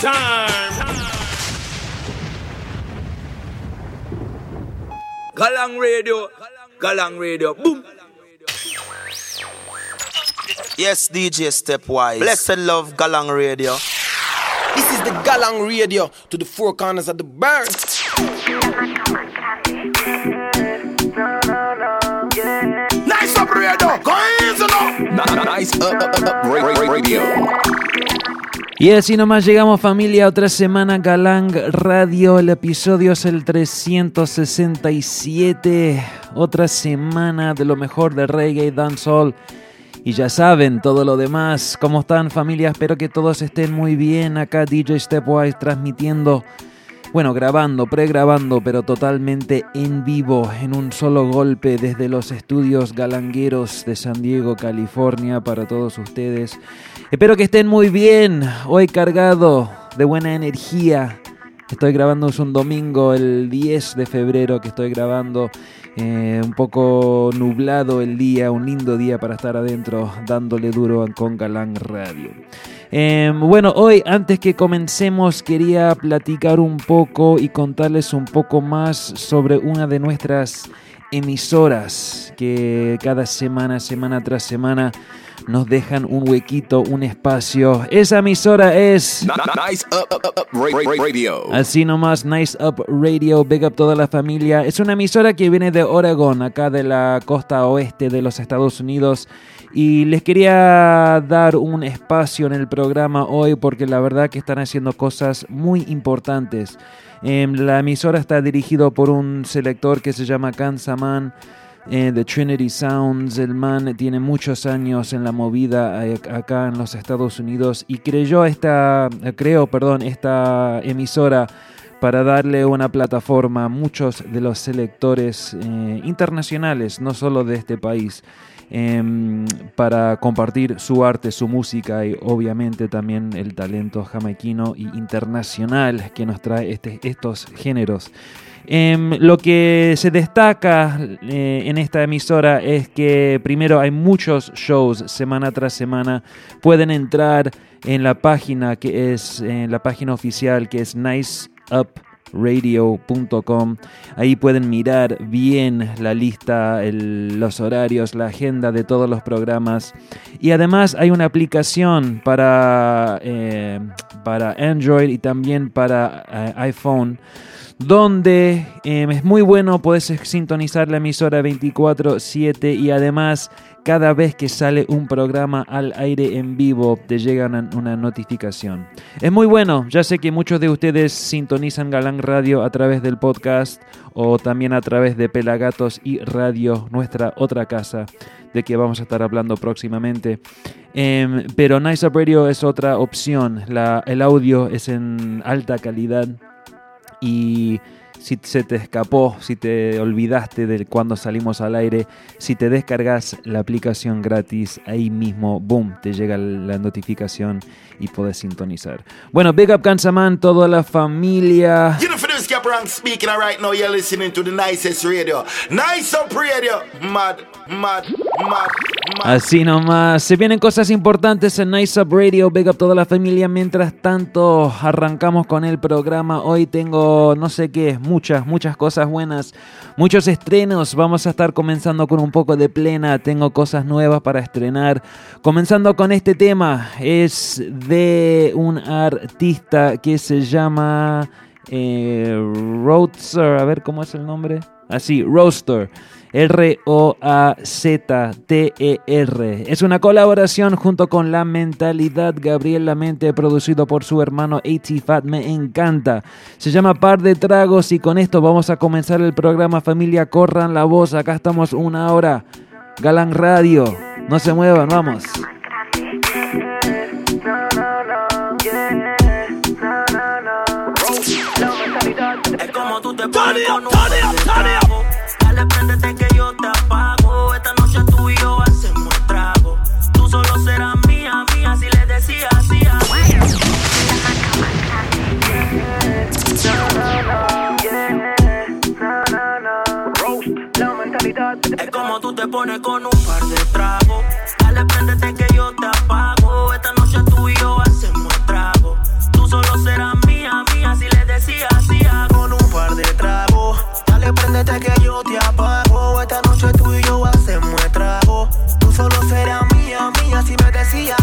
time. Galang Radio, Galang Radio, boom. Yes, DJ Stepwise. Blessed love Galang Radio. This is the Galang Radio to the four corners of the burn. Nice up radio, go easy now. Nice up, up, up, up radio. Y así nomás llegamos familia, otra semana Galang Radio, el episodio es el 367, otra semana de lo mejor de reggae y dancehall. Y ya saben todo lo demás, ¿cómo están familia? Espero que todos estén muy bien, acá DJ Stepwise transmitiendo bueno, grabando, pregrabando, pero totalmente en vivo, en un solo golpe desde los estudios galangueros de San Diego, California, para todos ustedes. Espero que estén muy bien, hoy cargado de buena energía. Estoy grabando, es un domingo, el 10 de febrero que estoy grabando. Eh, un poco nublado el día, un lindo día para estar adentro dándole duro con Galán Radio. Em, bueno, hoy antes que comencemos quería platicar un poco y contarles un poco más sobre una de nuestras emisoras que cada semana, semana tras semana nos dejan un huequito, un espacio. Esa emisora es... Nice Up, Radio. Así nomás, Nice Up Radio, Big Up toda la familia. Es una emisora que viene de Oregon, acá de la costa oeste de los Estados Unidos. Y les quería dar un espacio en el programa hoy porque la verdad que están haciendo cosas muy importantes. Em, la emisora está dirigido por un selector que se llama Kansaman eh, de Trinity Sounds. El man tiene muchos años en la movida eh, acá en los Estados Unidos y creyó esta, eh, creo, perdón, esta emisora para darle una plataforma a muchos de los selectores internacionales, no solo de este país. Em, para compartir su arte, su música y obviamente también el talento jamaiquino y internacional que nos trae este, estos géneros. Em, lo que se destaca eh, en esta emisora es que primero hay muchos shows semana tras semana. Pueden entrar en la página que es en la página oficial que es Nice Up radio.com. Ahí pueden mirar bien la lista, los horarios, la agenda de todos los programas. Y además hay una aplicación para, eh, para Android y también para eh, iPhone donde eh, es muy bueno, puedes sintonizar la emisora 24/7 y además cada vez que sale un programa al aire en vivo te llega una, notificación. Es muy bueno, ya sé que muchos de ustedes sintonizan Galán Radio a través del podcast o también a través de Pelagatos y Radio, nuestra otra casa de que vamos a estar hablando próximamente. Em, pero Nice Up Radio es otra opción, el audio es en alta calidad y si se te escapó, si te olvidaste de cuando salimos al aire, si te descargas la aplicación gratis, ahí mismo, boom, te llega la notificación y puedes sintonizar. Bueno, Big Up Kansaman, toda la familia. For this speaking right now, you're listening to the nicest radio. Nice up radio. Mad, mad, mad. Así nomás. Se vienen cosas importantes en Nice Up Radio. Big Up toda la familia. Mientras tanto, arrancamos con el programa. Hoy tengo, no sé qué, muchas, muchas cosas buenas. Muchos estrenos. Vamos a estar comenzando con un poco de plena. Tengo cosas nuevas para estrenar. Comenzando con este tema. Es de un artista que se llama eh, Roadster. A ver cómo es el nombre. Así, Roadster. R-O-A-Z-T-E-R. Es una colaboración junto con La Mentalidad Gabriel La Mente, producido por su hermano A.T. Fat. Me encanta. Se llama Par de Tragos y con esto vamos a comenzar el programa Familia Corran la Voz. Acá estamos una hora. Galán Radio. No se muevan, vamos. Con un Dale, préndete que yo te apago. Esta noche tú y yo hacemos trago. Tú solo serás mía, mía, si le decía así. Es como tú te pones con un par de tragos. Dale, préndete que yo te apago. que yo te apago. Esta noche tú y yo hacemos trago. Tú solo serás mía, mía si me decías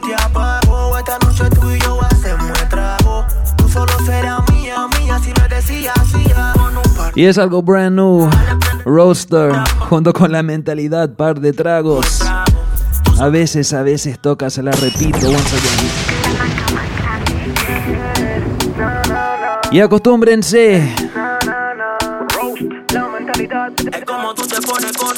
préndete que yo te apago. Esta noche tú y yo hacemos trago. Tú solo serás mía, mía, si me decías así. Con un par Y es algo brand new. Roadster, junto con la mentalidad, par de tragos. A veces, a veces toca, se la repito once again. Y acostúmbrense. Es como tú te pones con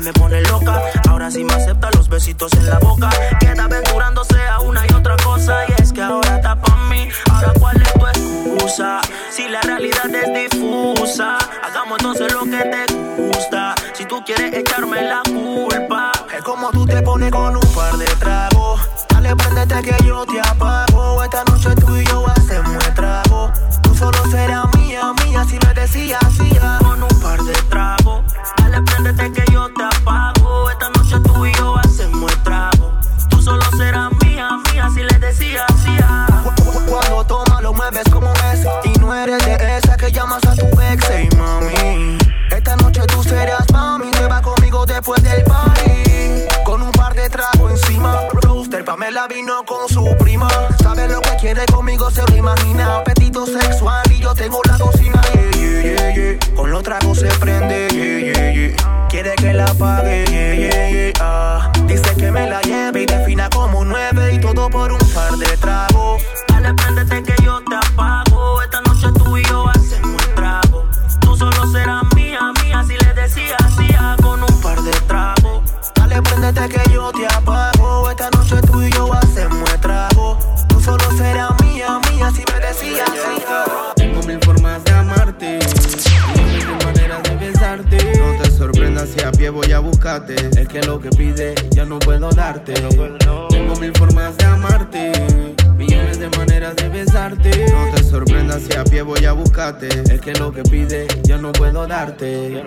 me pone loca. Ahora sí me acepta los besitos en la boca. Queda aventurándose a una y otra cosa. Y es que ahora está pa' mí. Ahora, ¿cuál es tu excusa? Si la realidad es difusa, hagamos entonces lo que te gusta. Si tú quieres echarme la culpa, es como tú te pones con un par de tragos. Dale, préndete que yo te apago. Esta noche tú y yo eres de esa que llamas a tu ex. Ey, mami. Esta noche tú serás mami. Te vas conmigo después del party. Con un par de tragos encima. Rooster, Pamela vino con su prima. Sabe lo que quiere conmigo, se lo imagina. Apetito sexual y yo tengo la cocina. Yeah, yeah, yeah, yeah. Con los tragos se prende. Yeah, yeah, yeah. Quiere que la pague. Yeah, yeah, yeah. Ah. Dice que me la lleve y defina como nueve. Y todo por un par de tragos. Dale, préndete que yo te apago. Buscarte. Es que lo que pide ya no puedo darte. Tengo mil formas de amarte, millones de maneras de besarte. No te sorprendas si a pie voy a buscarte. Es que lo que pide ya no puedo darte.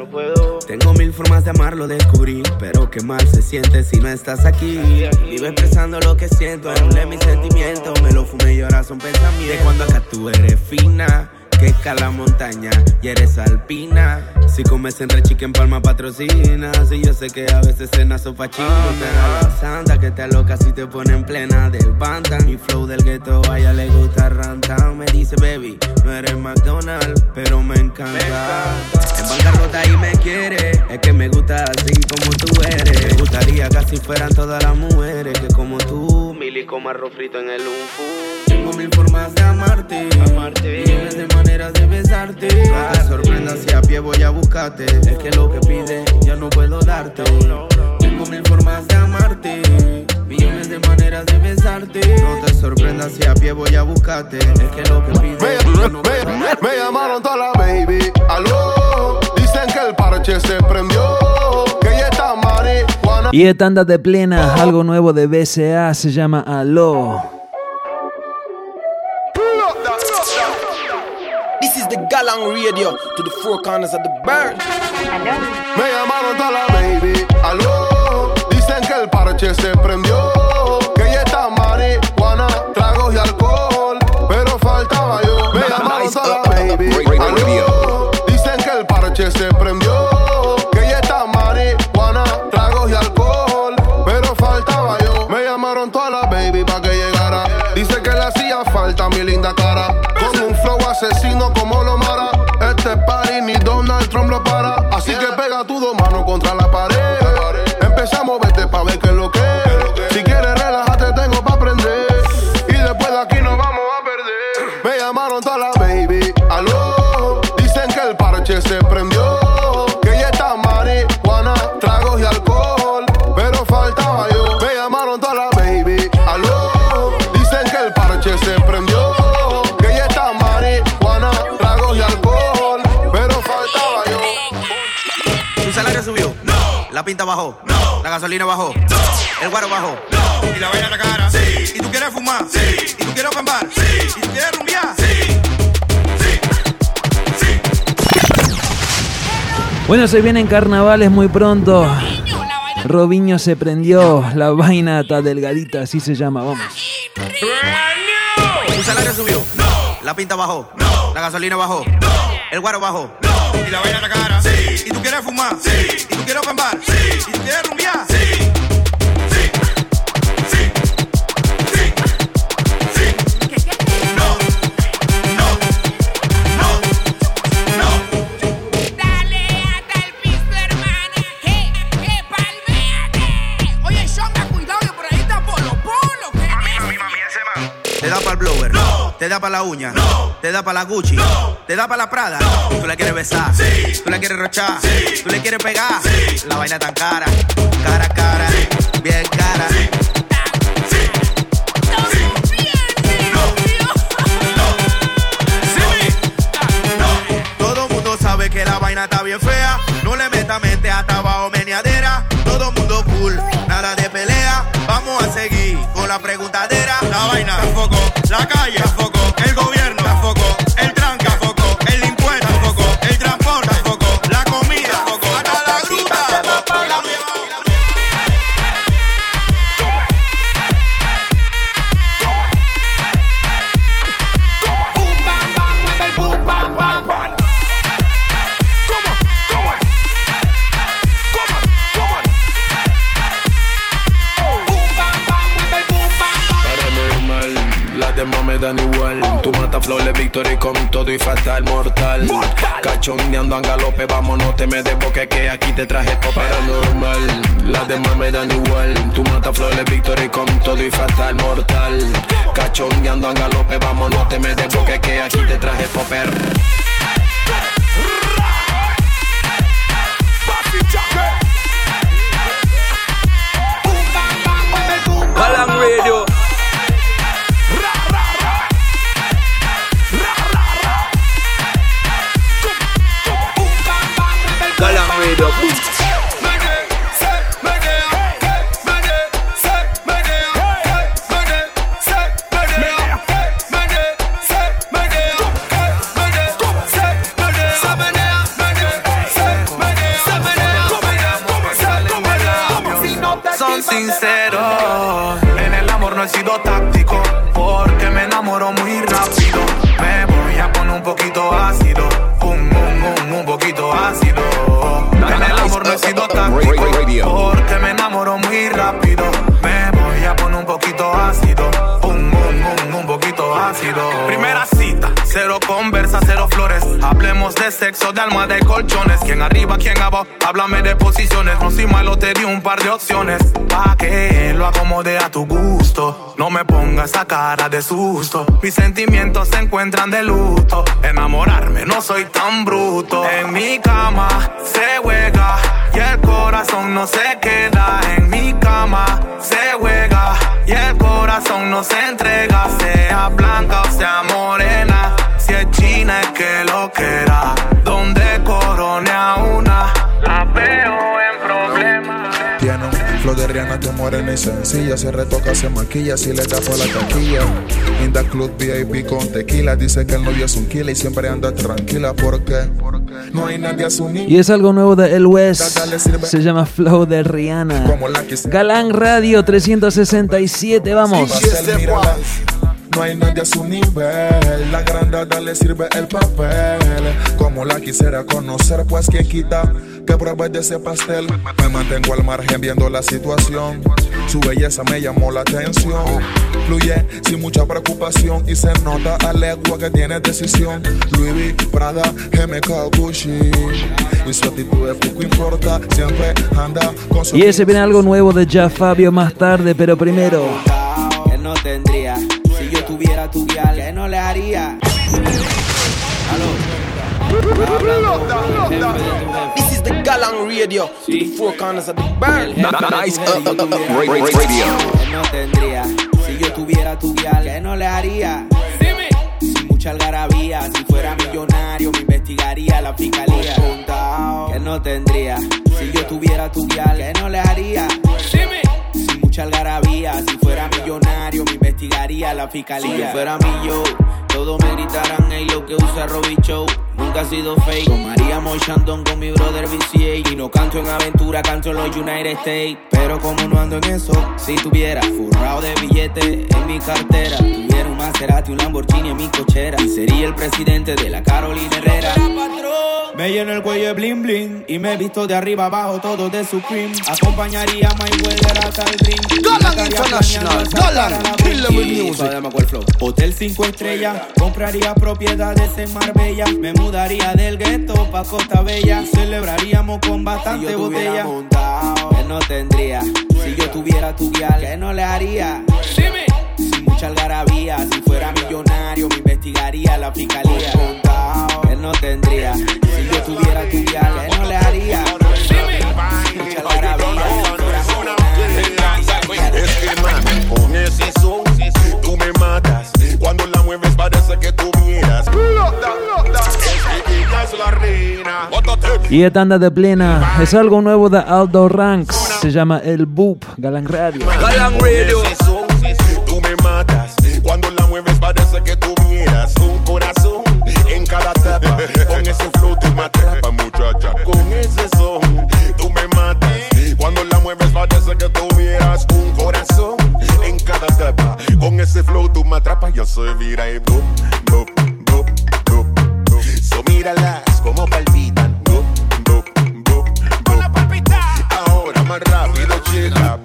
Tengo mil formas de amarlo, descubrí. Pero qué mal se siente si no estás aquí. Vivo expresando lo que siento, anulé mis sentimientos. Me lo fumé y ahora son pensamientos. De cuando acá tú eres fina. Que escala montaña y eres alpina. Si comes en Rechique en Palma patrocina. Si yo sé que a veces cenas sopa china. Santa que te aloca si te pone en plena del bantan. Mi flow del gueto a ella le gusta rantan. Me dice baby, no eres McDonald's, pero me encanta. En bancarrota y me quiere. Es que me gusta así como tú eres. Me gustaría que así fueran todas las mujeres. Que como tú, mil y como arroz frito en el unfu. Tengo mil formas de amarte, amarte. Buscarte. Es que lo que pide ya no puedo darte. Tengo mil formas de amarte. Millones de maneras de besarte. No te sorprendas si a pie voy a buscarte. Es que lo que pide Me, ya no me- puedo darte. me llamaron toda la baby. Aló, dicen que el parche se prendió. Que ella está marihuana. Y de tanda de plena, algo nuevo de BCA se llama Aló. This is the Galang Radio to the four corners of the bird. Me llamaron toda la baby. Aló, dicen que el parche se prendió. Que ella está marihuana, tragos y alcohol. Pero faltaba yo. Me llamaron toda la baby. Aló, dicen que el parche se prendió. Asesino como pinta bajó. La gasolina bajó. El guaro bajó. Y la vaina en la cara. Y tú quieres fumar. Y tú quieres fumar. Y tú quieres rumbear. Bueno, se vienen carnavales muy pronto. Robiño se prendió, la vaina está delgadita, así se llama, vamos. Tu salario subió. La pinta bajó. La gasolina bajó. El guaro bajó. Y la vaina en la cara. Y tú quieres fumar. Y tú quieres fumar. Y tú quieres rumbear. Dale Te da para la uña. Te da para la Gucci. Te da para la Prada. Tú la quieres besar. Tú la quieres rochar. Tú le quieres pegar. La vaina tan cara. Cara a cara. Bien cara. Todo mundo sabe que la vaina está bien fea. No le meta mente hasta abajo meneadera. Todo mundo cool, nada de pelea. Vamos a seguir con la preguntadera. La vaina tampoco, la calle tampoco, fatal, mortal. Cachondeando a galope, vamos, no te me desboques que aquí te traje todo paranormal. Las demás me dan igual. Tu mata flores, victoria con todo y fatal, mortal. Cachondeando a galope, vamos, no te me desboques que aquí te traje popper. Se retoca, se maquilla, si le da por la taquilla. In the club VIP con tequila. Dice que el novio es un killer y siempre anda tranquila. porque No hay nadie a su. Y es algo nuevo de El West. Se llama Flow de Rihanna. Galán Radio 367, vamos. No hay nadie a su nivel. La grandada le sirve el papel. Como la quisiera conocer, pues quien quita que pruebe de ese pastel. Me mantengo al margen viendo la situación. Su belleza me llamó la atención. Fluye sin mucha preocupación y se nota a legua que tiene decisión. Louis V, Prada, GMK, Gucci. Y su actitud es poco importa, siempre anda con su Y ese viene algo nuevo de Ya Fabio más tarde, pero primero. que no tendría. Si yo tuviera tu vial, que no le haría. This is the Galang Radio to the four corners of the world. Nice, uh, uh, uh, Que no tendría. Si yo tuviera tu vial, que no le haría. Sin mucha algarabía, si fuera millonario, me investigaría la fiscalía. Que no tendría. Si yo tuviera tu vial, que no le haría. Mucha algarabía, si fuera millonario, me investigaría la fiscalía. Si fuera mi yo, todos me gritaran, hey, lo que usa Robbie Show. Nunca ha sido fake. Tomaríamos Shandon con mi brother VCA. Y no canto en aventura, canto en los United States. Pero como no ando en eso, si tuviera forrado de billetes en mi cartera, tuviera un Maserati, un Lamborghini en mi cochera. Y sería el presidente de la Carolina Herrera. Me lleno el cuello de bling bling y me he visto de arriba abajo todo de Supreme. Acompañaría a My Weather hasta el drink. Galang International, Galang, sacar a la kill them with music. Hotel 5 estrellas, compraría propiedades en Marbella. Me mudaría del gueto pa' Costa Bella. Celebraríamos con bastante botella. que no tendría. Si yo tuviera tu vial, que no le haría. Sin mucha algarabía, si fuera millonario, me investigaría la fiscalía. Que no tendría. Si yo tuviera tu vial, que no le haría. Y de tanda de plena, es algo nuevo de Aldo Ranks, se llama El Boop, Galang Radio. Galang Radio. Ese flow tú me atrapas. Yo soy vira y boop, boop, boop, boop. So míralas como palpitan. Boop, boop, boop, boop. Ahora más rápido, chica.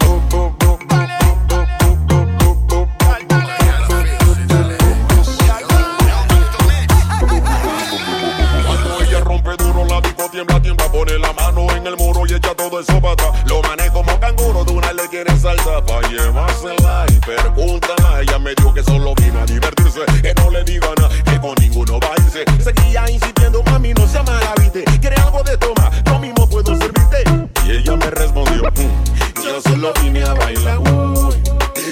La disco tiembla, tiembla, pone la mano en el muro y echa todo eso para atrás. Lo manejo como canguro, de una le salsa pa' llevársela dijo que solo vino a divertirse, que no le diga nada, que con ninguno va a irse. Seguía insistiendo, mami, no se maravite, quiere algo de toma, yo mismo puedo servirte. Y ella me respondió, "Mm, yo solo vine a bailar, uy,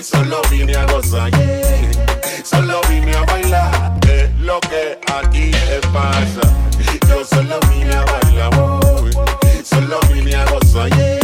solo vine a gozar, yeah. solo vine a bailar, es lo que aquí te pasa. Yo solo vine a bailar, uy, solo vine a gozar, yeah.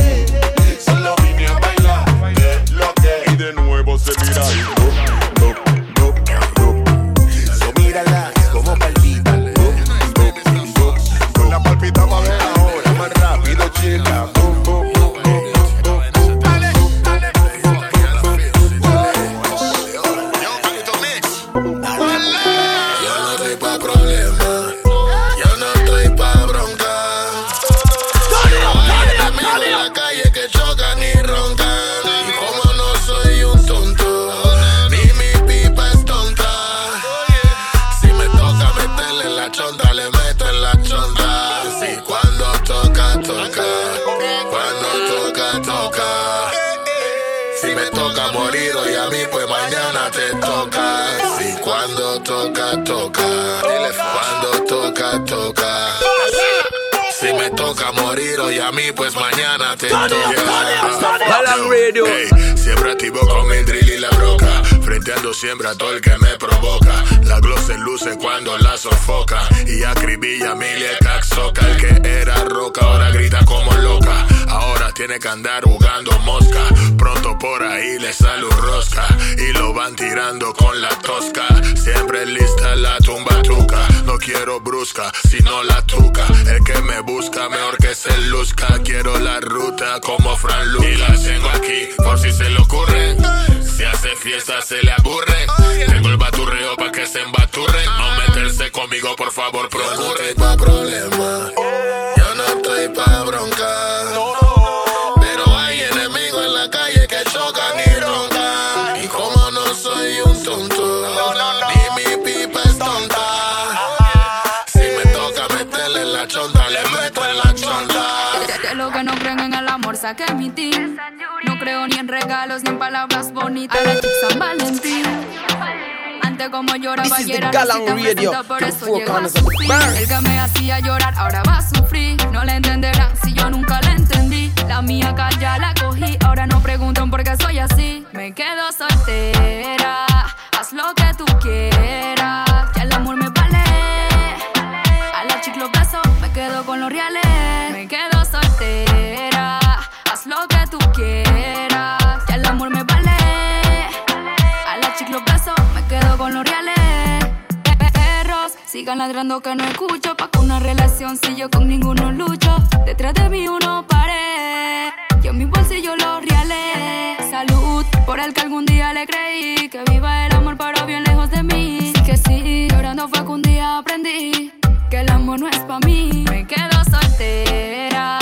A mí, pues mañana te toca. Radio. Ey, siempre activo con el drill y la broca. Frenteando siempre a todo el que me provoca. La glow se luce cuando la sofoca. Y acribilla a mil y el caxoca. El que era roca ahora grita como loca. Ahora tiene que andar jugando mosca. Pronto por ahí le sale un rosca. Y lo van tirando con la tosca. Siempre lista la tumba tuca. No quiero brusca, sino la tuca. El que me busca, mejor que se luzca. Quiero la ruta como Fran Luca. Y la tengo aquí, por si se le ocurre. Si hace fiesta, se le aburre. Tengo el baturreo pa' que se embaturre. No meterse conmigo, por favor, procure. pa' problema. Yo no estoy pa' bronca. Mi team No creo ni en regalos ni en palabras bonitas. Chick San Valentín. Antes como lloraba y era Fresita, por eso llegó a su fin. El que me hacía llorar ahora va a sufrir. No le entenderá si yo nunca la entendí. La mía acá ya la cogí. Ahora no preguntan por qué soy así. Me quedo soltera. Haz lo que tú quieras sigan ladrando que no escucho. Pa' que una relación si yo con ninguno lucho. Detrás de mí uno pared. Yo mi bolsillo los reales. Salud por el que algún día le creí. Que viva el amor, pero bien lejos de mí. Sí que sí, llorando fue que un día aprendí que el amor no es pa' mí. Me quedo soltera,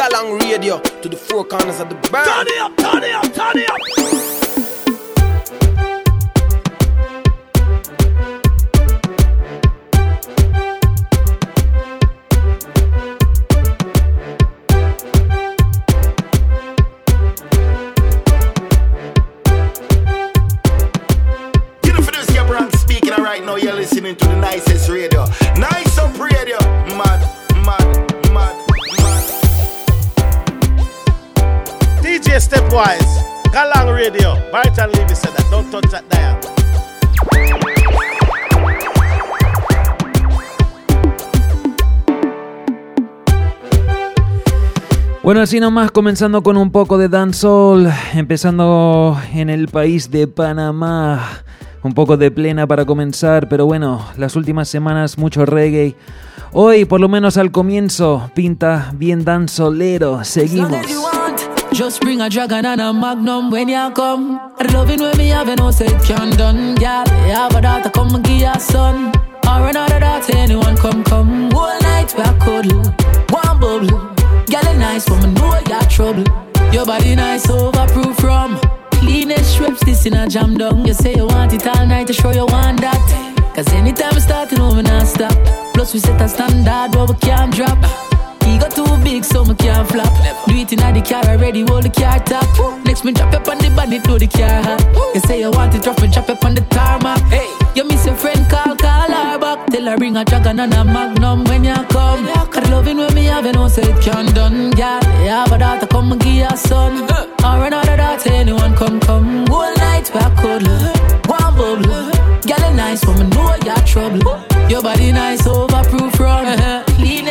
Galang Radio to the four corners of the band. Turn it up, turn it up, turn it up. You know, for this, your brand speaking right now, you're listening to the nicest radio. Stepwise, Galang Radio, Barton Levy said that. Don't touch that dial. Bueno, así nomás comenzando con un poco de dancehall, empezando en el país de Panamá. Un poco de plena para comenzar, pero bueno, las últimas semanas mucho reggae. Hoy, por lo menos al comienzo, pinta bien danzolero. Seguimos. Just bring a dragon and a magnum when you come. It when me have no say can done, girl. You have a daughter, come and give your son. Or another daughter, anyone come, come. Whole night we a cuddle, one bubble. Girl, a nice woman, know got trouble. Your body nice, overproof from. Cleanest strips, this in a jam down. You say you want it all night to show you want that. Cause anytime we start, you know we not stop. Plus we set a standard where we can't drop. Ego too big, so me can't flop. Do it inna the car already, hold the car top. Next me drop up on the bonnet, do the car hot. You say you want it, drop me, drop up on the tarmac. Hey, you miss your friend, call, call her back. Tell her bring a dragon and a magnum when you come. Cause loving when me have, you know, say it can done, girl. You have a daughter, come and give your son. Or another daughter, anyone come, come. Whole night a cuddle, one bubble. Girl, nice woman, know you got trouble. Your body nice, overproof from.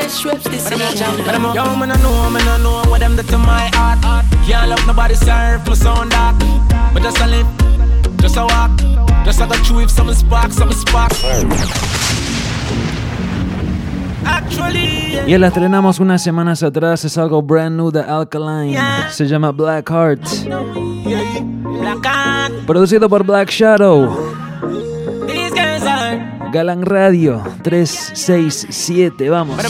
Cleanest strips, this in a jam. Yo, man, I know, man, I know what them do to my heart. Can't love nobody, serve my sound dark. But just a live, just a walk, just a go through if something spark, something spark. Actually, Y la estrenamos unas semanas atrás, es algo brand new de Alkaline. Se llama Black Heart. Producido por Black Shadow. Galang Radio 367, vamos.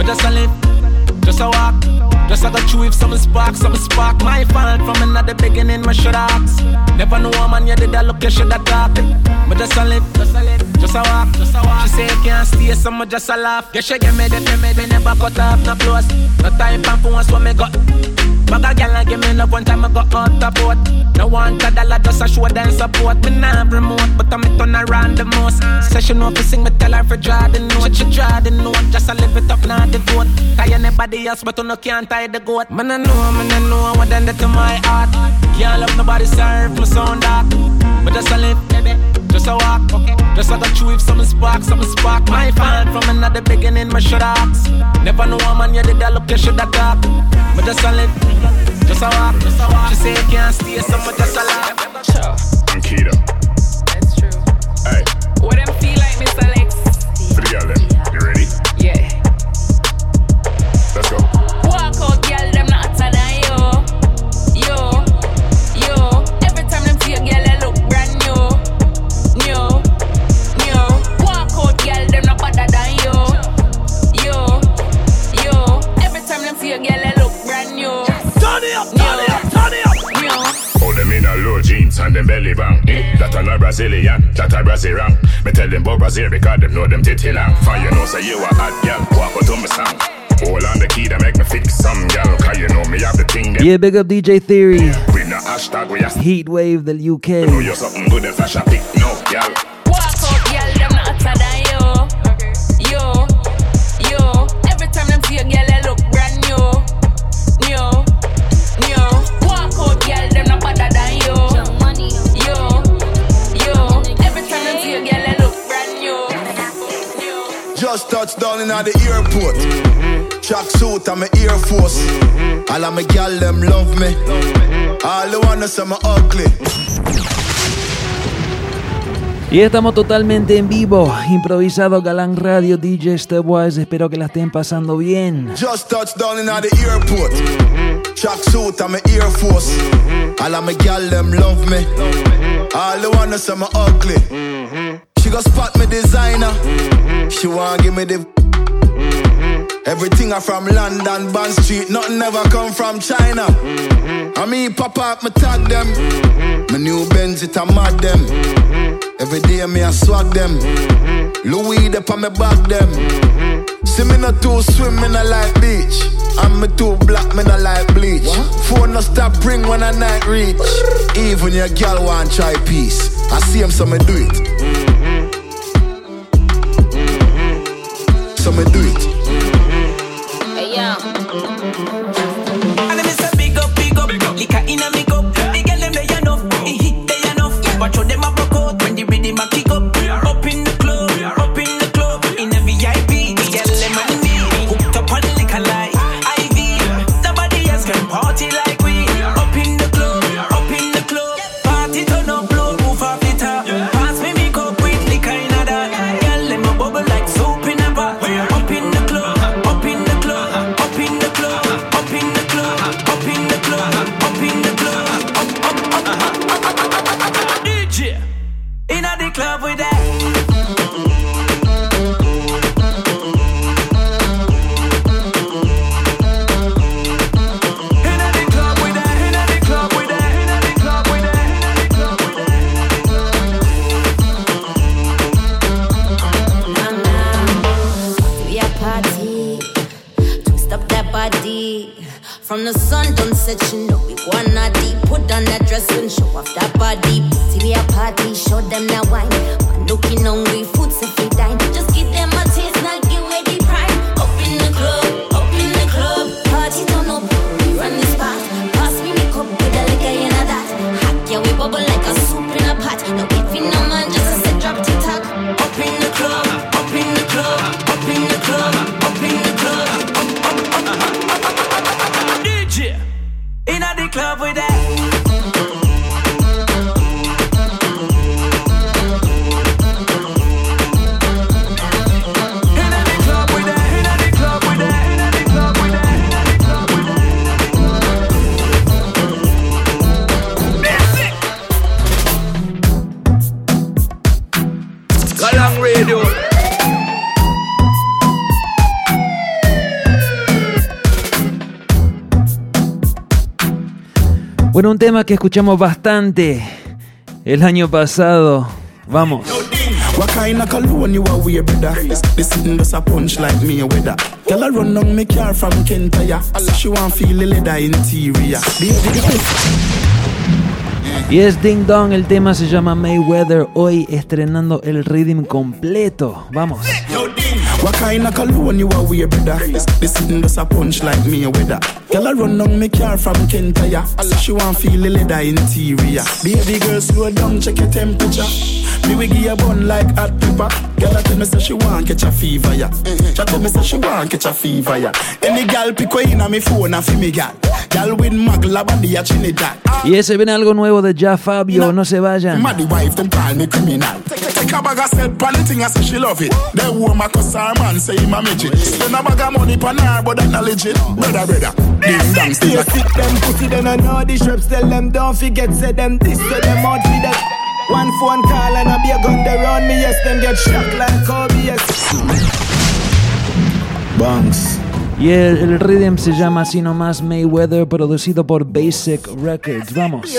Just a a walk, just a go through something spark, something spark. My fault from another beginning, my. Never know a man, you did that look, you. But just a live, just a live, just a walk, just a walk. She say can't stay, so just a laugh. Yeah, she give me the me, me never cut off, no. No me. Bag a gal and give me love one time I go out the boat. No want a dollar just a show them support. Me nah remote, but I'm turn around the most. She know if sing, me tell her for draw the note. She draw the note, just a live it up, not the vote. Tie anybody else, but you no can't tie the goat. Man I know, man I know what done that to my heart. Can't love nobody, serve my sound dark. But just a live, baby. Just a walk. Just like a chew if something spark, something spark. My fan from another beginning, my should ask. Never know a man, you did that look, you should have talk. But just a live, just a walk, just a walk. She say you can't stay, so much just a laugh. I'm Keto. That's true. Hey, What them feel like, Mr. Lex? for the girl and them belly bang. Eh, that a no Brazilian, that a Brazilian. Me tell them about Brazil because them know them titty long. Fire you know say you a hot gal, walk out to me song. Hold on the key that make me fix some gal, cause you know me have the thing. Yeah, big up DJ Theory. With no hashtag, we a Heat Wave know UK. you something good and flash a pic. The airport. Track suit and my Air Force. All of my gal them love me. All the wanna say me ugly. Y estamos totalmente en vivo, improvisado Galán Radio, DJ Stepwise, espero que la estén pasando bien. Just touched down in the airport. Track suit and my Air Force. All of my gal them love me. All the wanna say me ugly. She go spot me designer. She want give me the. Everything I from London, Bond Street, nothing ever come from China. I mean, pop up, me tag them. My new Benz, it a mad them. Every day me I swag them. Louis, they on me back them. See me not too swim, me not like beach. And me too black, me not like bleach. Phone no stop ring when I night reach. Even your girl want try peace. I see him, so me do it. So me do it. Set, you know we wanna deep. Put on that dress and show off that body. See we a party, show them that wine. Un tema que escuchamos bastante el año pasado. Vamos. What kind of cologne you are wear, brother? This, this sitting just a punch like me a weather. Girl, I run down me car from Kentaya. So she want feel the leather interior. Baby, Y es Ding Dong, el tema se llama Mayweather, hoy estrenando el rhythm completo. Vamos. What kind of cologne you are wear, brother? This, this sitting just a punch like me a weather. Girl, I run down me car from Kentaya. She want feel the leather interior. Baby girl, slow down, check your temperature. Me we give a bun like hot pepper. Girl, I tell me say she want catch a fever, yeah. She tell me say she want catch a fever, yeah. Any girl pick way in a me phone a fi me girl. Girl with magla body a Trinidad. Y ese viene algo nuevo de Ya Fabio, no se vayan. Maddy wife, them call me criminal. Take a bag of set pan the thing, I say she love it. The woman cuss her man, say him a midget. Spend a bag of money pan her, but that not legit. Brother, brother, ding dong, still a Stick them pussy, then I know the shrubs. Tell them don't forget, say them this, say them out with that. One phone call and I be a gun they run me, yes, them get shot like Kobe, yes. Banks. Y el, el rhythm se llama así nomás Mayweather, producido por Basic Records. Vamos.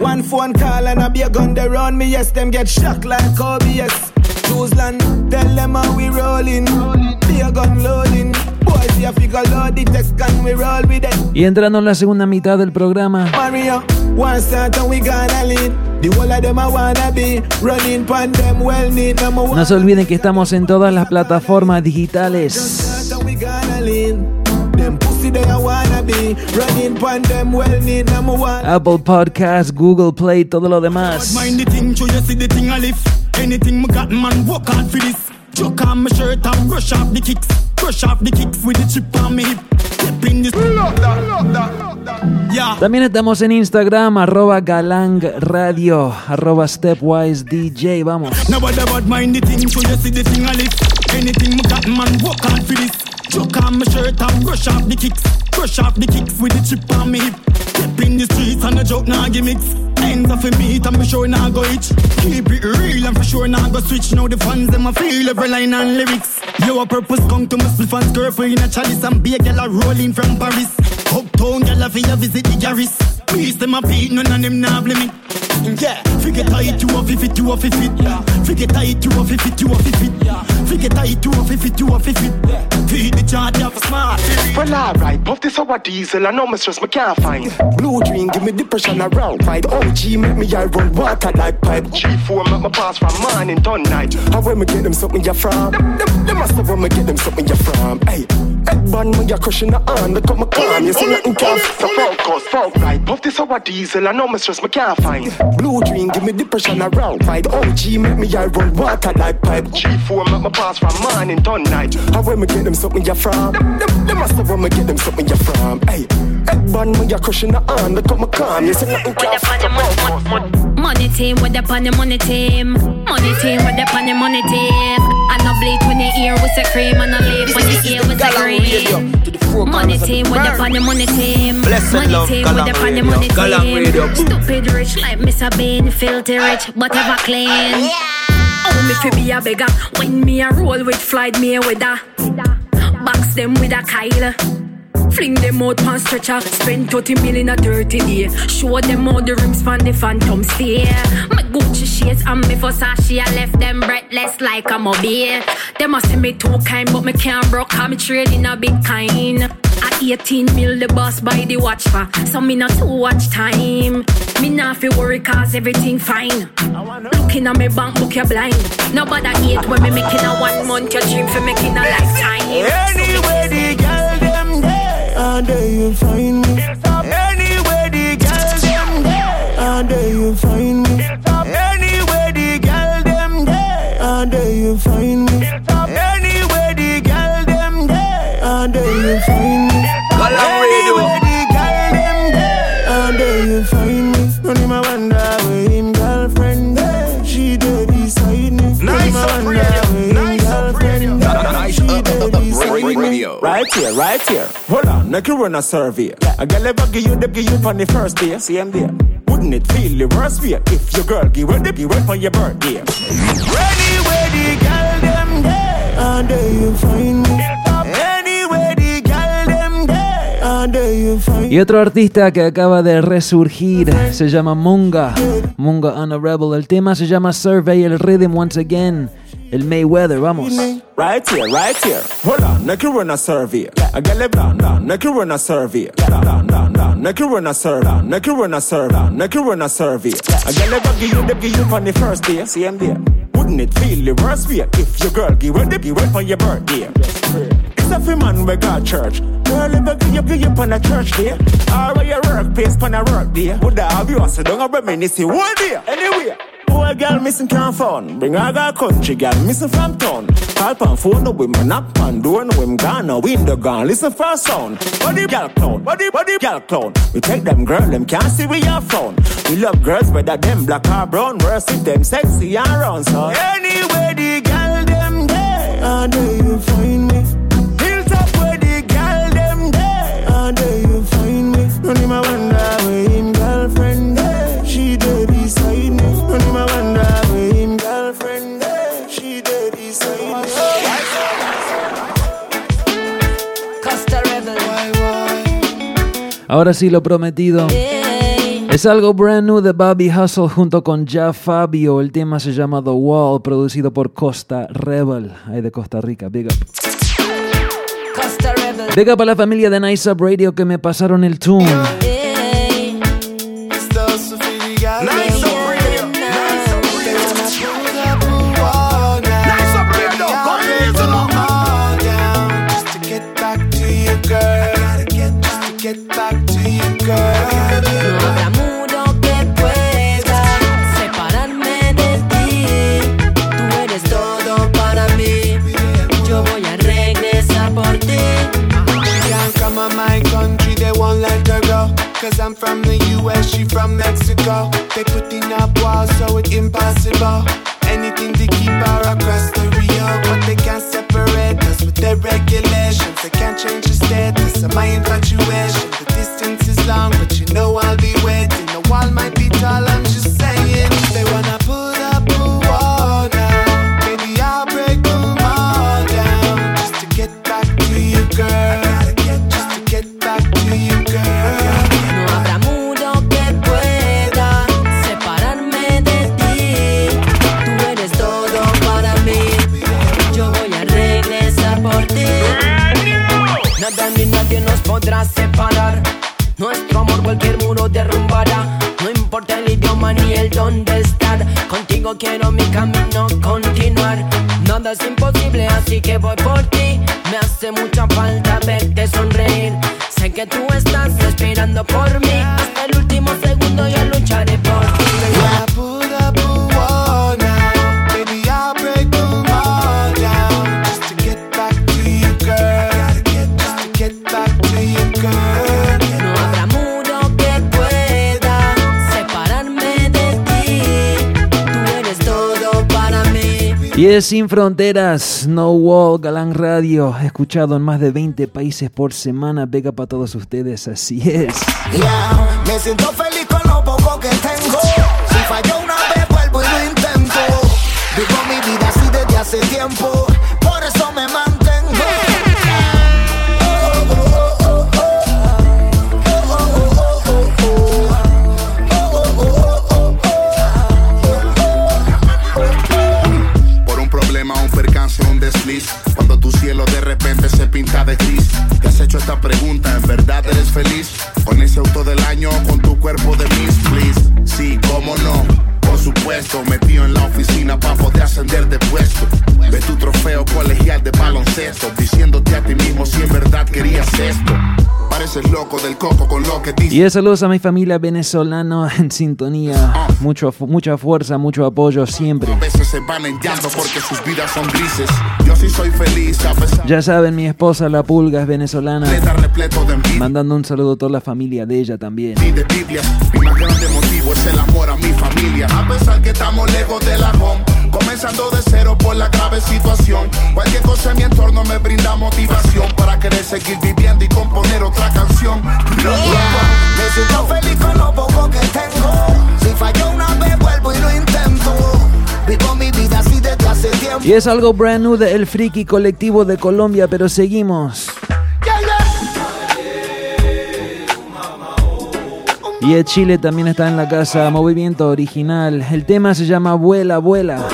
One phone call and a gun they me, yes, them get shocked like rolling. Y entrando en la segunda mitad del programa, no se olviden que estamos en todas las plataformas digitales. Apple Podcast, Google Play, todo lo demás. Chuck on my shirt and brush off the kicks. Brush off the kicks with the chip on me hip. También estamos en Instagram, arroba galang radio, arroba stepwise DJ, vamos. Me for. Chuck on my shirt and brush off the kicks. Brush off the kicks with the chip on me hip. Step in the streets and a joke nah gimmicks. Ends off a meet and be sure nah go itch. Keep it real and for sure nah go switch. Now the fans them a feel every line and lyrics. Yo, a purpose come to my split fans girlfriend in a chalice and be a girl a rolling from Paris. Uptown girl a visit the Garris. Please them a beat, none of them nah blame it. Yeah, forget tight you off if it you off if it. Forget tight you off if it you off if it. Forget tight you off if it you off if it. Feed the chart of smart. Well, alright, puff this our diesel, I know my stress, me can't find. Blue dream, give me depression around. Fight OG, make me I run water like pipe. G4, make my pass from morning to night. How when me get them something you from? Them, them, them must have when me get them something you from. Hey, bun when you're crushing the arm, look at my calm. You see nothing can so focus, focus. Right, puff this our diesel, I know my stress, me can't find. Blue dream, give me depression around. Fight OG, make me I run water like pipe. G4, make my pass from morning to night. How when me get them something you from? Them, them, them must have when me get them something you from. Hey, head bun when you're crushing the arm, look at my calm. You see nothing can so focus. Money team, with the on the money team. Money team, with the on the money team. I no bleed when you hear with the cream, and I live when you hear with the cream. Money team, with the on the money team. Money team, with the on the money team. Stupid rich like Mr. Bean, filthy rich, but ever clean. Oh, me fi be a beggar when me a roll with Floyd Mayweather. Box them with a Kyle. Fling them out on stretcher, spend 30 million a 30 day. Show them all the rims from the phantom stay. My Gucci shades and me Versace, I left them breathless like I'm a mobile. They must see me too kind, but me can't broke, me trading a big kind. At 18 mil, the boss buy the watch for, so me not too watch time. Me not fi worry cause everything fine. Looking at me bank book, you blind. Nobody hate when me making a one month, your dream for making a lifetime. Anyway, them there, and there you find me. Anyway, the girl them there, and there you find me. Anyway, the girl them there, and there you find me. Anyway, the girl them there, and there you find me. Galang Radio. Anyway, the girl them there, and there you find me. None of my wonder where him girlfriend there, she there beside me. Nice up radio. Nice up radio. Nice she there beside me. Radio. Right here, right here. Hold make you run a survey. A girl ever give you the give you on the first day, same day. Wouldn't it feel the worst way if your girl give you the give you for your birthday? Anyway, the girl them there, and there you find me. Anyway, the girl them there, And there you find Y otro artista que acaba de resurgir se llama Munga. Munga Rebel. El tema se llama Survey, el rhythm once again. El Mayweather, vamos. Right here, right here. Hold on, you run a survey. I get it down, run a survey. Down, down, down, you run a survey. Down, you run a survey. Down, you run a survey. I give you the give you on the first day, day. Wouldn't it feel the worst way if your girl give it give for your birthday? It's a man we got church. Girl, if I give you give you on a church day, or your work place on a work day, would I have you so don't reminisce one day anyway. Boy, girl missing can't phone. Bring her girl country, girl missing from town. Call pan phone, no women knock pan door, no women gone, no window gone. Listen for a sound. Body girl clown, body body girl clown. We take them girl, them can't see we are phone. We love girls whether them black or brown. Worse if them sexy and round, so anyway the girl them there, Ahora sí, lo prometido. Es algo brand new de Bobby Hustle junto con Ja Fabio. El tema se llama The Wall, producido por Costa Rebel. Ahí de Costa Rica, big up. Costa Rebel. Big up a la familia de Nice Up Radio que me pasaron el tune. From the US, she from Mexico. They putting up walls, so it's impossible. Anything to keep her across the Rio, but they can't separate us with their regulations. They can't change the status of my infatuation. The distance is long, but podrá separar. Nuestro amor cualquier muro derrumbará. No importa el idioma ni el dónde estar. Contigo quiero mi camino continuar. Nada es imposible, así que voy por ti. Me hace mucha falta verte sonreír. Sé que tú estás esperando por mí. Hasta el último segundo yo mí. Y es Sin Fronteras, No Wall, Galán Radio, escuchado en más de 20 países por semana. Pega para todos ustedes, así es. Yeah, me siento feliz con lo poco que tengo. Si falló una vez, vuelvo y lo intento. Vivo mi vida así desde hace tiempo. Cielo de repente se pinta de gris. Te has hecho esta pregunta, ¿en verdad eres feliz? Con ese auto del año, con tu cuerpo de Miss, please. Sí, cómo no. Por supuesto, metido en la oficina para poder ascender de puesto. Ve tu trofeo colegial de baloncesto, diciéndote a ti mismo si en verdad querías esto. Pareces loco del coco con lo que dices. Y de saludos a mi familia venezolana en sintonía. Mucho, fu- mucha fuerza, mucho apoyo siempre. A veces se van en llanto porque sus vidas son grises. Yo sí soy feliz a pesar Ya saben, mi esposa La Pulga es venezolana. Mandando un saludo a toda la familia de ella también. y de Biblia. Mi más grande motivo es el amor a mi familia. A pesar que estamos lejos de la home, comenzando de cero por la grave situación. Cualquier cosa en mi entorno me brinda motivación para querer seguir viviendo y componer otra canción. Me siento feliz con lo poco que tengo. Si falló una vez, vuelvo y lo intento. Vivo mi vida así desde hace tiempo. Y es algo brand new de El Friki Colectivo de Colombia, pero seguimos. Yeah, yeah. Y de Chile también está en la casa, movimiento original. El tema se llama Vuela, vuela.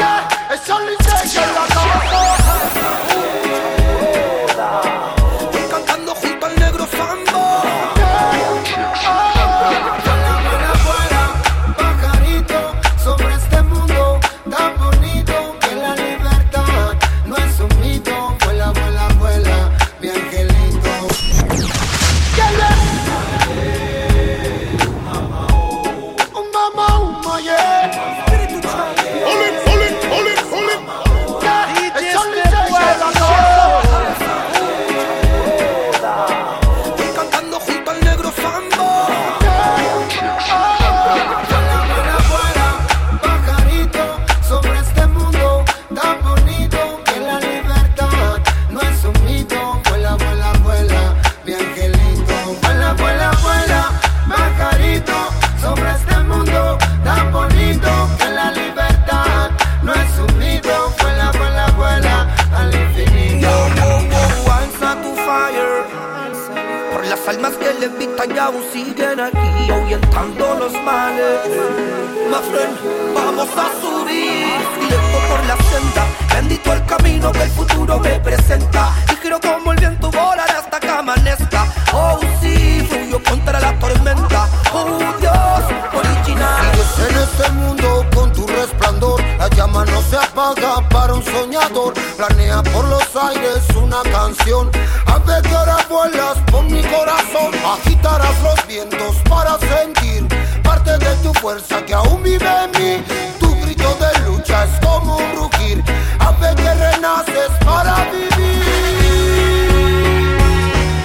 Los vientos para sentir parte de tu fuerza que aún vive en mí. Tu grito de lucha es como un rugir. A ver que renaces para vivir.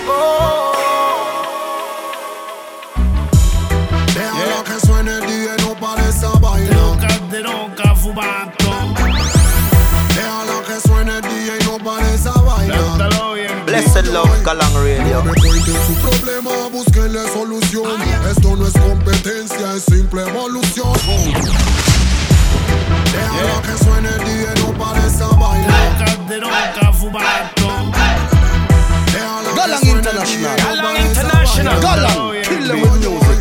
Oh. Déjala que suene el DJ, no parece vaina. Calderón, fumato. Déjala que suene el DJ, no parece vaina. Blessed Love Galang Radio. Su problema, búsquenle solución. Esto no es competencia, es simple evolución. Déjala que suene el. Calderón, fumato. Galang International. Galang International. Galang. Kill them with music.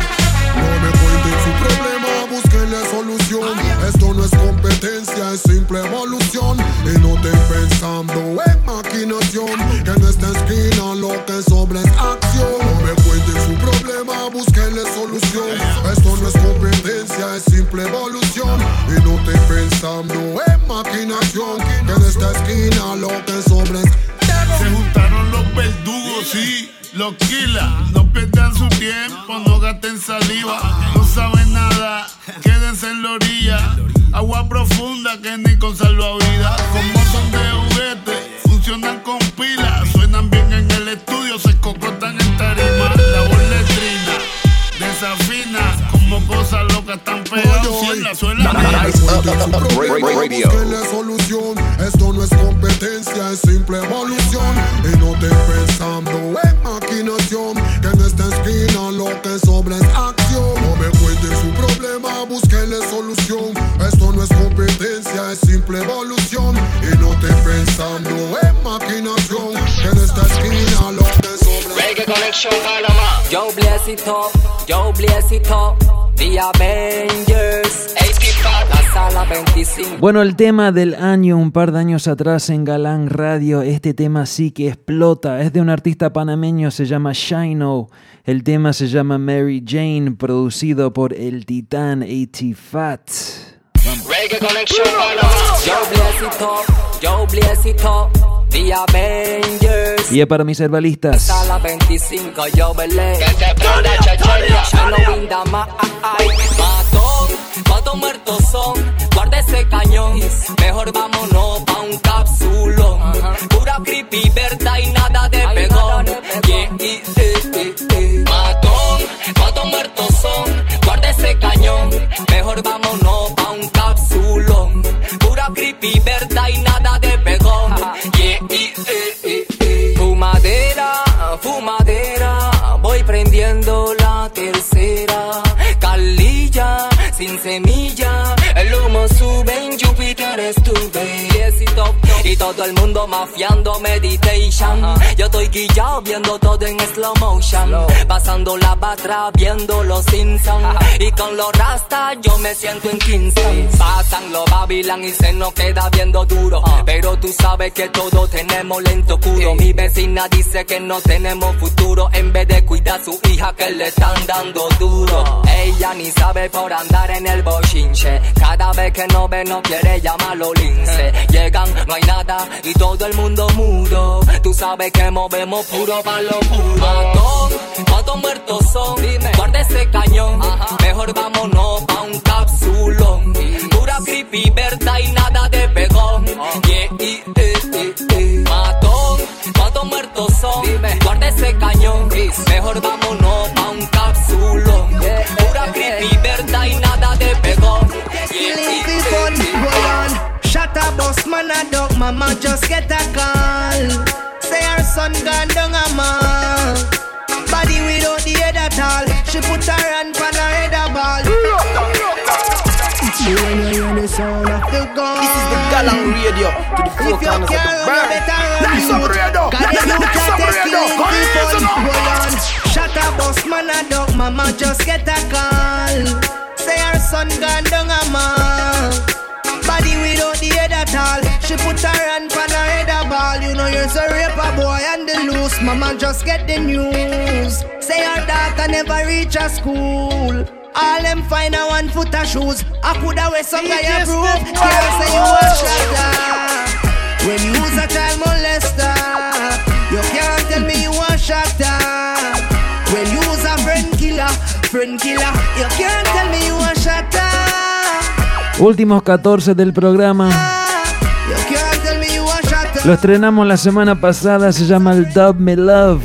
No me cuenten su problema, búsquenle solución. Esto no es competencia, es simple evolución. Y no te pensando en maquinación. Que en esta esquina lo que sobra es acción. No me cuenten su problema, búsquenle solución. Esto no es competencia, es simple evolución. Y no te pensando en maquinación. Que en esta esquina lo que sobra es Se juntaron los verdugos, sí, los killers. No pierdan su tiempo, no gasten saliva. No saben nada, quédense en la orilla. Agua profunda que ni con salvavidas. Como son de juguete, funcionan con pilas. Suenan bien en el estudio, se cocotan en tarima. La voz letrina, desafina. Como cosas locas tan pegadas. Si en la suela Búsquenle solución. Esto no es competencia, es simple evolución. Y no te pensando en maquinación. Que en esta esquina lo que sobra es acción. No me cuenten su problema, búsquenle solución. Esto no es competencia, es simple evolución. Y no te pensando en maquinación. En esta esquina lo que sobra Reggae Connection Panama. Yo bless it up, yo bless it up. The Avengers. 85. La sala 25. Bueno, el tema del año, un par de años atrás en Galán Radio, este tema sí que explota, es de un artista panameño, se llama Shino, el tema se llama Mary Jane, producido por el titán A.T. Fat. Reggae Connection Panama. Yo bless it up, yo bless it up. The Avengers. Y es para mis herbalistas. Sala 25, yo velé. Que se prende checheria. Shino winda ma ay. Matón, cuántos muertos son. Guarda ese cañón. Mejor vámonos pa' un capsulón. Pura creepy, verdad y nada de pegón. Yeah, eh, eh, eh. Matón, cuántos muertos son. Guarda ese cañón. Mejor vámonos pa' un capsulón. Pura creepy, Y todo el mundo mafiando meditation. Yo estoy guillado viendo todo en slow motion. Pasando la batra viendo los Simpsons. Y con los rastas yo me siento en Kingston. Pasan los Babylon y se nos queda viendo duro. Pero tú sabes que todos tenemos lento curo. Mi vecina dice que no tenemos futuro. En vez de cuidar a su hija que le están dando duro. Ella ni sabe por andar en el bochinche. Cada vez que no ve no quiere llamarlo lince. Llegan, no hay nada y todo el mundo mudo. Tú sabes que movemos puro pa' lo puro. Matón, ¿cuántos muertos son? Guarda ese cañón. Mejor vámonos pa' un capsulón. Pura creepy, verdad y nada de pegón. Yeah, eh, eh, eh. Matón, ¿cuántos muertos son? Guarda ese cañón. Mejor vámonos up, boss man, a dog. Mama just get a call. Say her son gone down a mall. Body without the head at all. She put her hand on her head a ball. See when you hear the sound of the gun. This is the Galang Radio to the four If you corners of can't the run, you bird. better run Nice up youth. radio. Cause the youth Nice are up taking radio. Go the easy fun. now. Boy on. Shut up, boss man, a dog. Mama just get a call. Say her son gone down a mall. You know a raper boy and the loose. Mama just get the news. Say her daughter never reach a school. All them find a one foot of shoes. I coulda wear some guy approve. Can't say you a shatter. When you was a child molester, you can't tell me you a shatter. When you was a friend killer, friend killer, you can't tell me you a shatter. Últimos 14 del programa. Lo estrenamos la semana pasada, se llama el Dub Me Love.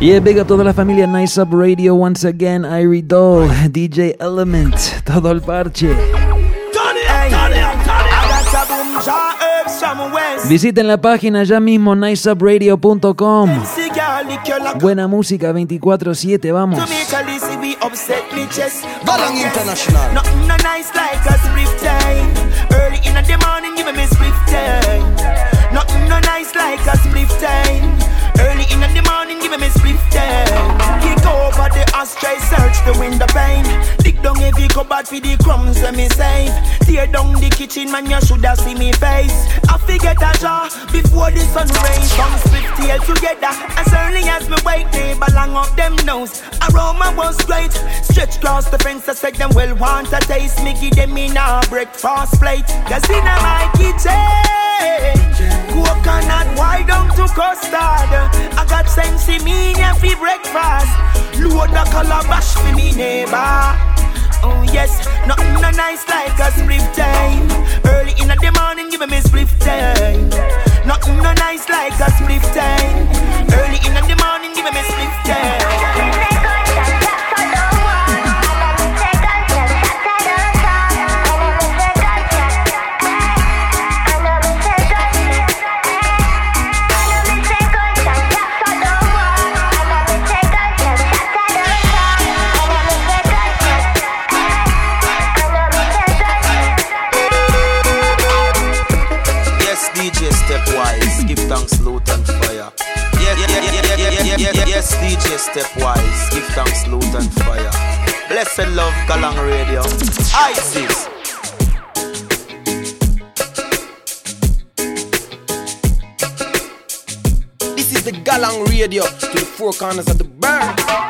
Y es big a toda la familia Nice Up Radio once again, Irie Doll, DJ Element, todo el parche. Visiten la página ya mismo niceupradio.com. Buena música 24/7, vamos. Nothing no nice like a split time. Early in the morning, give me split time. Nothing no nice like a split time. Early in the morning, give me split time. Kick over the ashtray, search the window pane. Dig down every cupboard for the crumbs when me save. Tear down the kitchen, man, you shoulda see me face. I forget a jar before the sun rays. Come split tail together. As early as me wake, they belong up them nose. Aroma was great. Stretch across the fence, I said them well want a taste. Me give them in a breakfast plate. Cause in my kitchen, coconut wide down to custard. I got sense in me for breakfast. Load the calabash for me neighbor. Oh yes, nothing no nice like a split time. Early in the morning, give me split time. Nothing no nice like a split time. Early in the morning, give me split time. Yes, DJ Stepwise, give thanks, loot and fire. Blessed love, Galang Radio. ISIS. This is the Galang Radio to the four corners of the bird.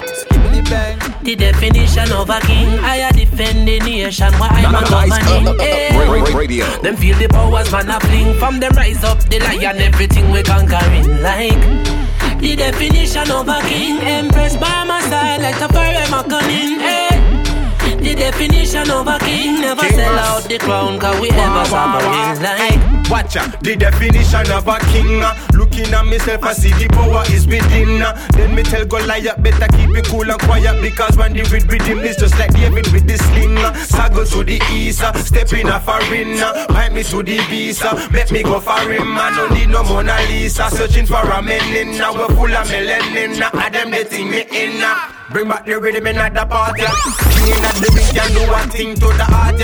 The definition of a king, I a defend the nation, why I'm a governing. Eh. Them feel the powers man a fling from them rise up the lion, everything we conquering like. The definition of a king, empress by my side, like a forever cunning. Eh. The definition of a king, never sell out the crown, cause we ever sovereign like. Watch out, the definition of a king. uh, Looking at myself, I see the power is within. uh. Then me tell Goliath, better keep it cool and quiet because when the read with him, it's just like David with the sling. uh. Sago to the east, step in a foreign. Bite me to the beast, make me go for him. I don't need no Mona Lisa, searching for a melanin. Now we're full of melanin. I them they think me in. Bring back the rhythm in at the party. King in at the ring can do one thing to the heart.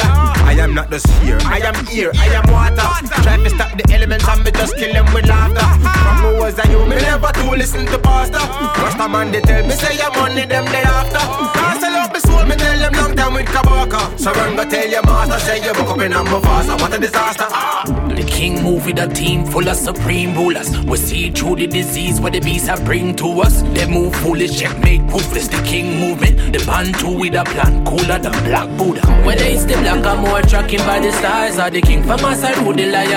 I am not just here, I am here, I am water. Try to stop the elements and me just kill them with laughter. From who was I you? Me never to listen to pastor. Rasta man they tell me say I'm money them day after. Can't sell out my soul, me tell them long time with Kabaka. So run go tell your master say you buck up in number faster. What a disaster. Ah. The king move with a team full of supreme rulers. We see through the disease what the beasts have bring to us. They move foolish, checkmate, proofless. The king movement, the bantu with a plan cooler than black Buddha. Whether it's the black or more tracking by the stars, or the king from my side, who the lion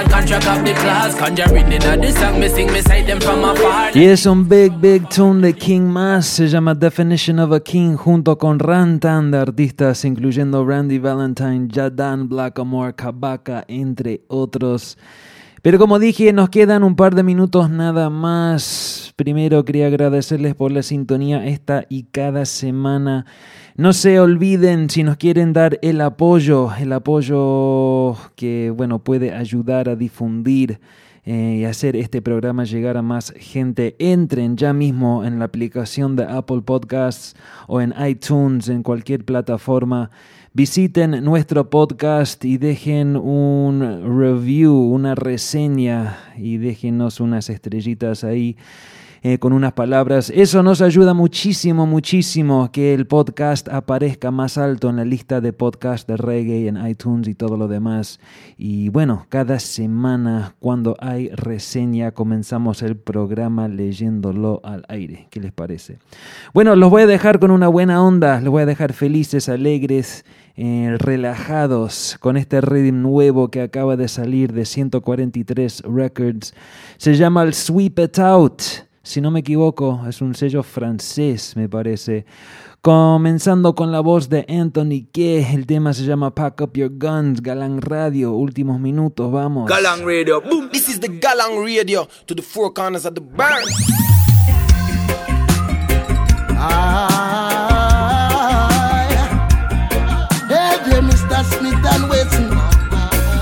Y es un big, big tune de King Mas, se llama Definition of a King, junto con Rantan de artistas, incluyendo Randy Valentine, Jadan, Blackamore, Kabaka, entre otros. Pero como dije, nos quedan un par de minutos nada más. Primero quería agradecerles por la sintonía esta y cada semana. No se olviden si nos quieren dar el apoyo, el apoyo que bueno puede ayudar a difundir eh, y hacer este programa llegar a más gente. Entren ya mismo en la aplicación de Apple Podcasts o en iTunes, en cualquier plataforma. Visiten nuestro podcast y dejen un review, una reseña y déjenos unas estrellitas ahí eh, con unas palabras. Eso nos ayuda muchísimo, muchísimo que el podcast aparezca más alto en la lista de podcast de reggae en iTunes y todo lo demás. Y bueno, cada semana cuando hay reseña comenzamos el programa leyéndolo al aire. ¿Qué les parece? Bueno, los voy a dejar con una buena onda, los voy a dejar felices, alegres. eh, relajados con este rhythm nuevo que acaba de salir de 143 Records. Se llama el Sweep It Out. Si no me equivoco, es un sello francés, me parece. Comenzando con la voz de Anthony K. El tema se llama Pack Up Your Guns, Galán Radio. Últimos minutos, vamos. Galang Radio, boom. This is the Galang Radio to the four corners of the burn. Hey Mr. Smith and Wesson.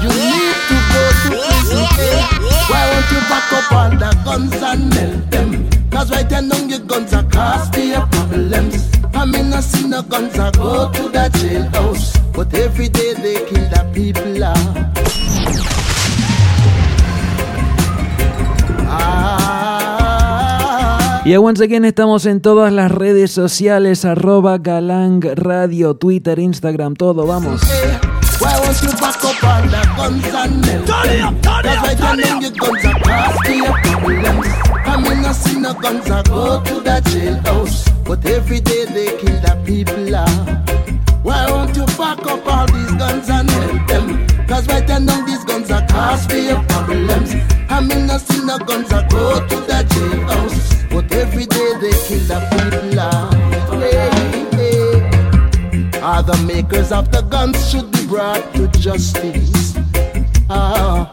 You need to go to prison. eh? Why won't you back up all the guns and melt them? Cause right now your guns are cause me your problems. I mean, I see no guns I go to the jailhouse. But every day they kill the people out. Y once again estamos en todas las redes sociales, arroba Galang Radio, Twitter, Instagram, todo, vamos. Why won't you back up all the guns and them? Cause right now your guns are cause me your problems. I mean, I see no guns I go to the jailhouse. But every day they kill the people out. Why won't you back up all these guns and melt them? Cause right now these guns are cause me your problems. I mean, I see no guns I go to the jailhouse. But every day they kill the people ah. out. Hey. Are the makers of the guns should be brought to justice. Ah,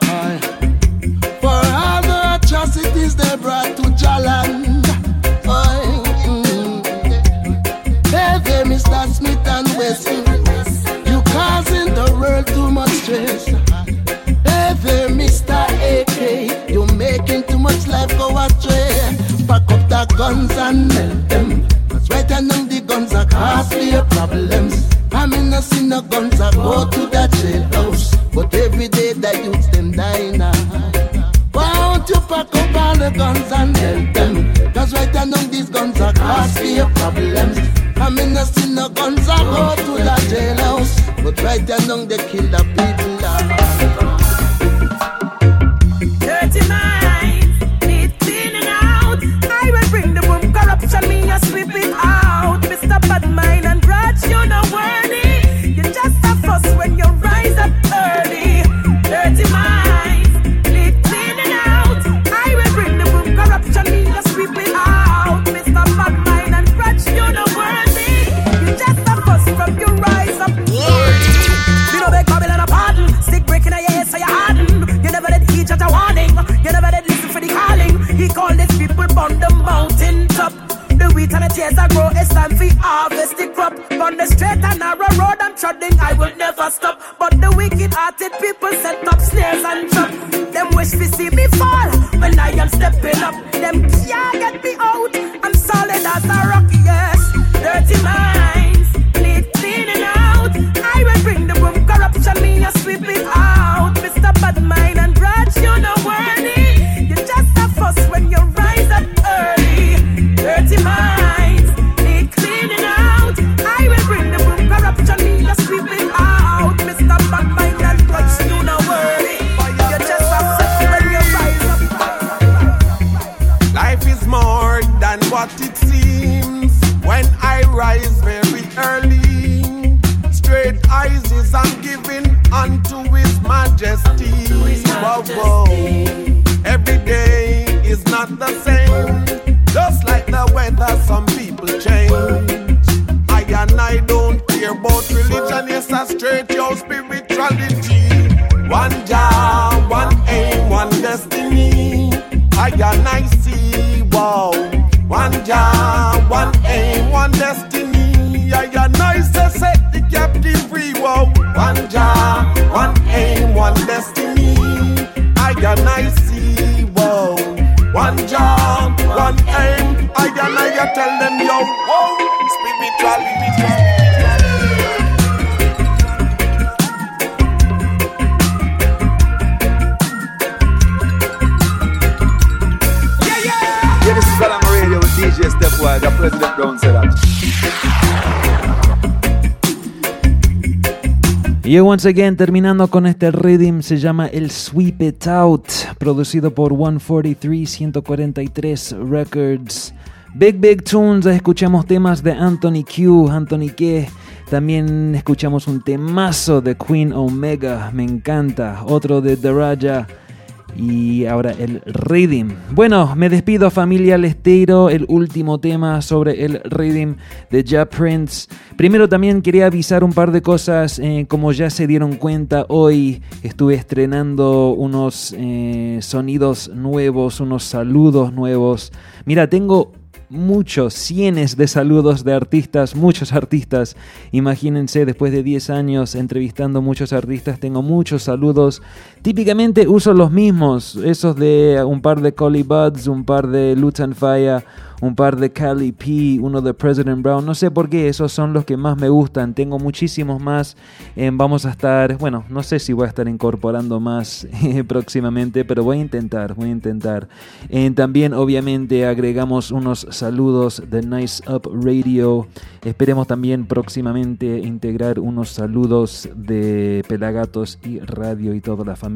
for all the atrocities they brought to Jaland. Aye, mm. Hey there, Mr. Smith and Wesson. You causing the world too much stress. Hey there, Mr. AK. You making too much life go astray. Pack up the guns and melt them. Cause me a problems. I'm I see no guns, I go to the jailhouse. But every day the youths them now. Why don't you pack up all the guns and melt them? Cause right now these guns are cause a problems. I'm I see no guns, I go to the jailhouse. But right now they kill the people. One job, Y once again, terminando con este rhythm, se llama el Sweep It Out, producido por 143 143 Records. Big Big Tunes, escuchamos temas de Anthony Q, Anthony K. También escuchamos un temazo de Queen Omega, me encanta. Otro de Daraja. Y ahora el rhythm. Bueno, me despido familia Lesteiro, el último tema sobre el rhythm de Ja Prince. Primero también quería avisar un par de cosas, eh, como ya se dieron cuenta, hoy estuve estrenando unos eh, sonidos nuevos, unos saludos nuevos. Mira, tengo muchos, cientos de saludos de artistas, muchos artistas. Imagínense, después de 10 años entrevistando muchos artistas, tengo muchos saludos. Típicamente uso los mismos, esos de un par de Collie Buds, un par de Lutan Fire, un par de Cali P, uno de President Brown. No sé por qué, esos son los que más me gustan. Tengo muchísimos más. Eh, vamos a estar, bueno, no sé si voy a estar incorporando más eh, próximamente, pero voy a intentar, voy a intentar. Eh, también, obviamente, agregamos unos saludos de Nice Up Radio. Esperemos también próximamente integrar unos saludos de Pelagatos y Radio y toda la familia.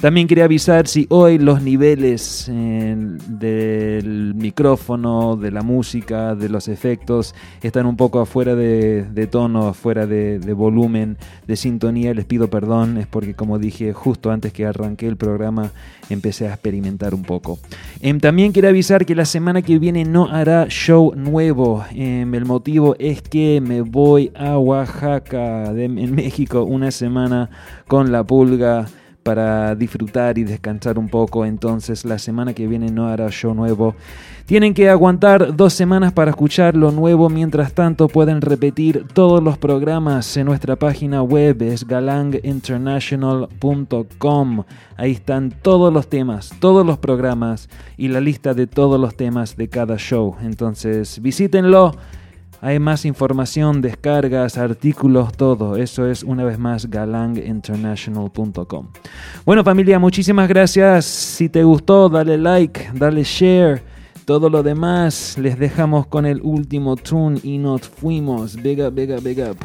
También quería avisar si hoy los niveles eh, del micrófono, de la música, de los efectos están un poco afuera de, tono, afuera de, volumen, de sintonía. Les pido perdón, es porque como dije justo antes que arranqué el programa empecé a experimentar un poco. Em, también quiero avisar que la semana que viene no hará show nuevo. Em, el motivo es que me voy a Oaxaca, en México, una semana con la pulga para disfrutar y descansar un poco. Entonces la semana que viene no hará show nuevo. Tienen que aguantar dos semanas para escuchar lo nuevo. Mientras tanto pueden repetir todos los programas en nuestra página web. Es galanginternational.com. Ahí están todos los temas, todos los programas y la lista de todos los temas de cada show. Entonces visítenlo. Hay más información, descargas, artículos, todo. Eso es una vez más galanginternational.com. Bueno familia, muchísimas gracias. Si te gustó, dale like, dale share. Todo lo demás les dejamos con el último tune y nos fuimos. Big up, big up, big up.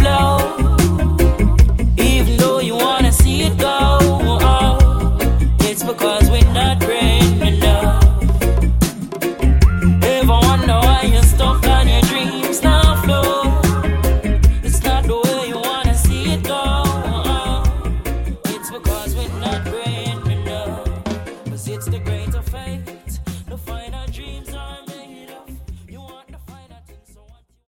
Blow?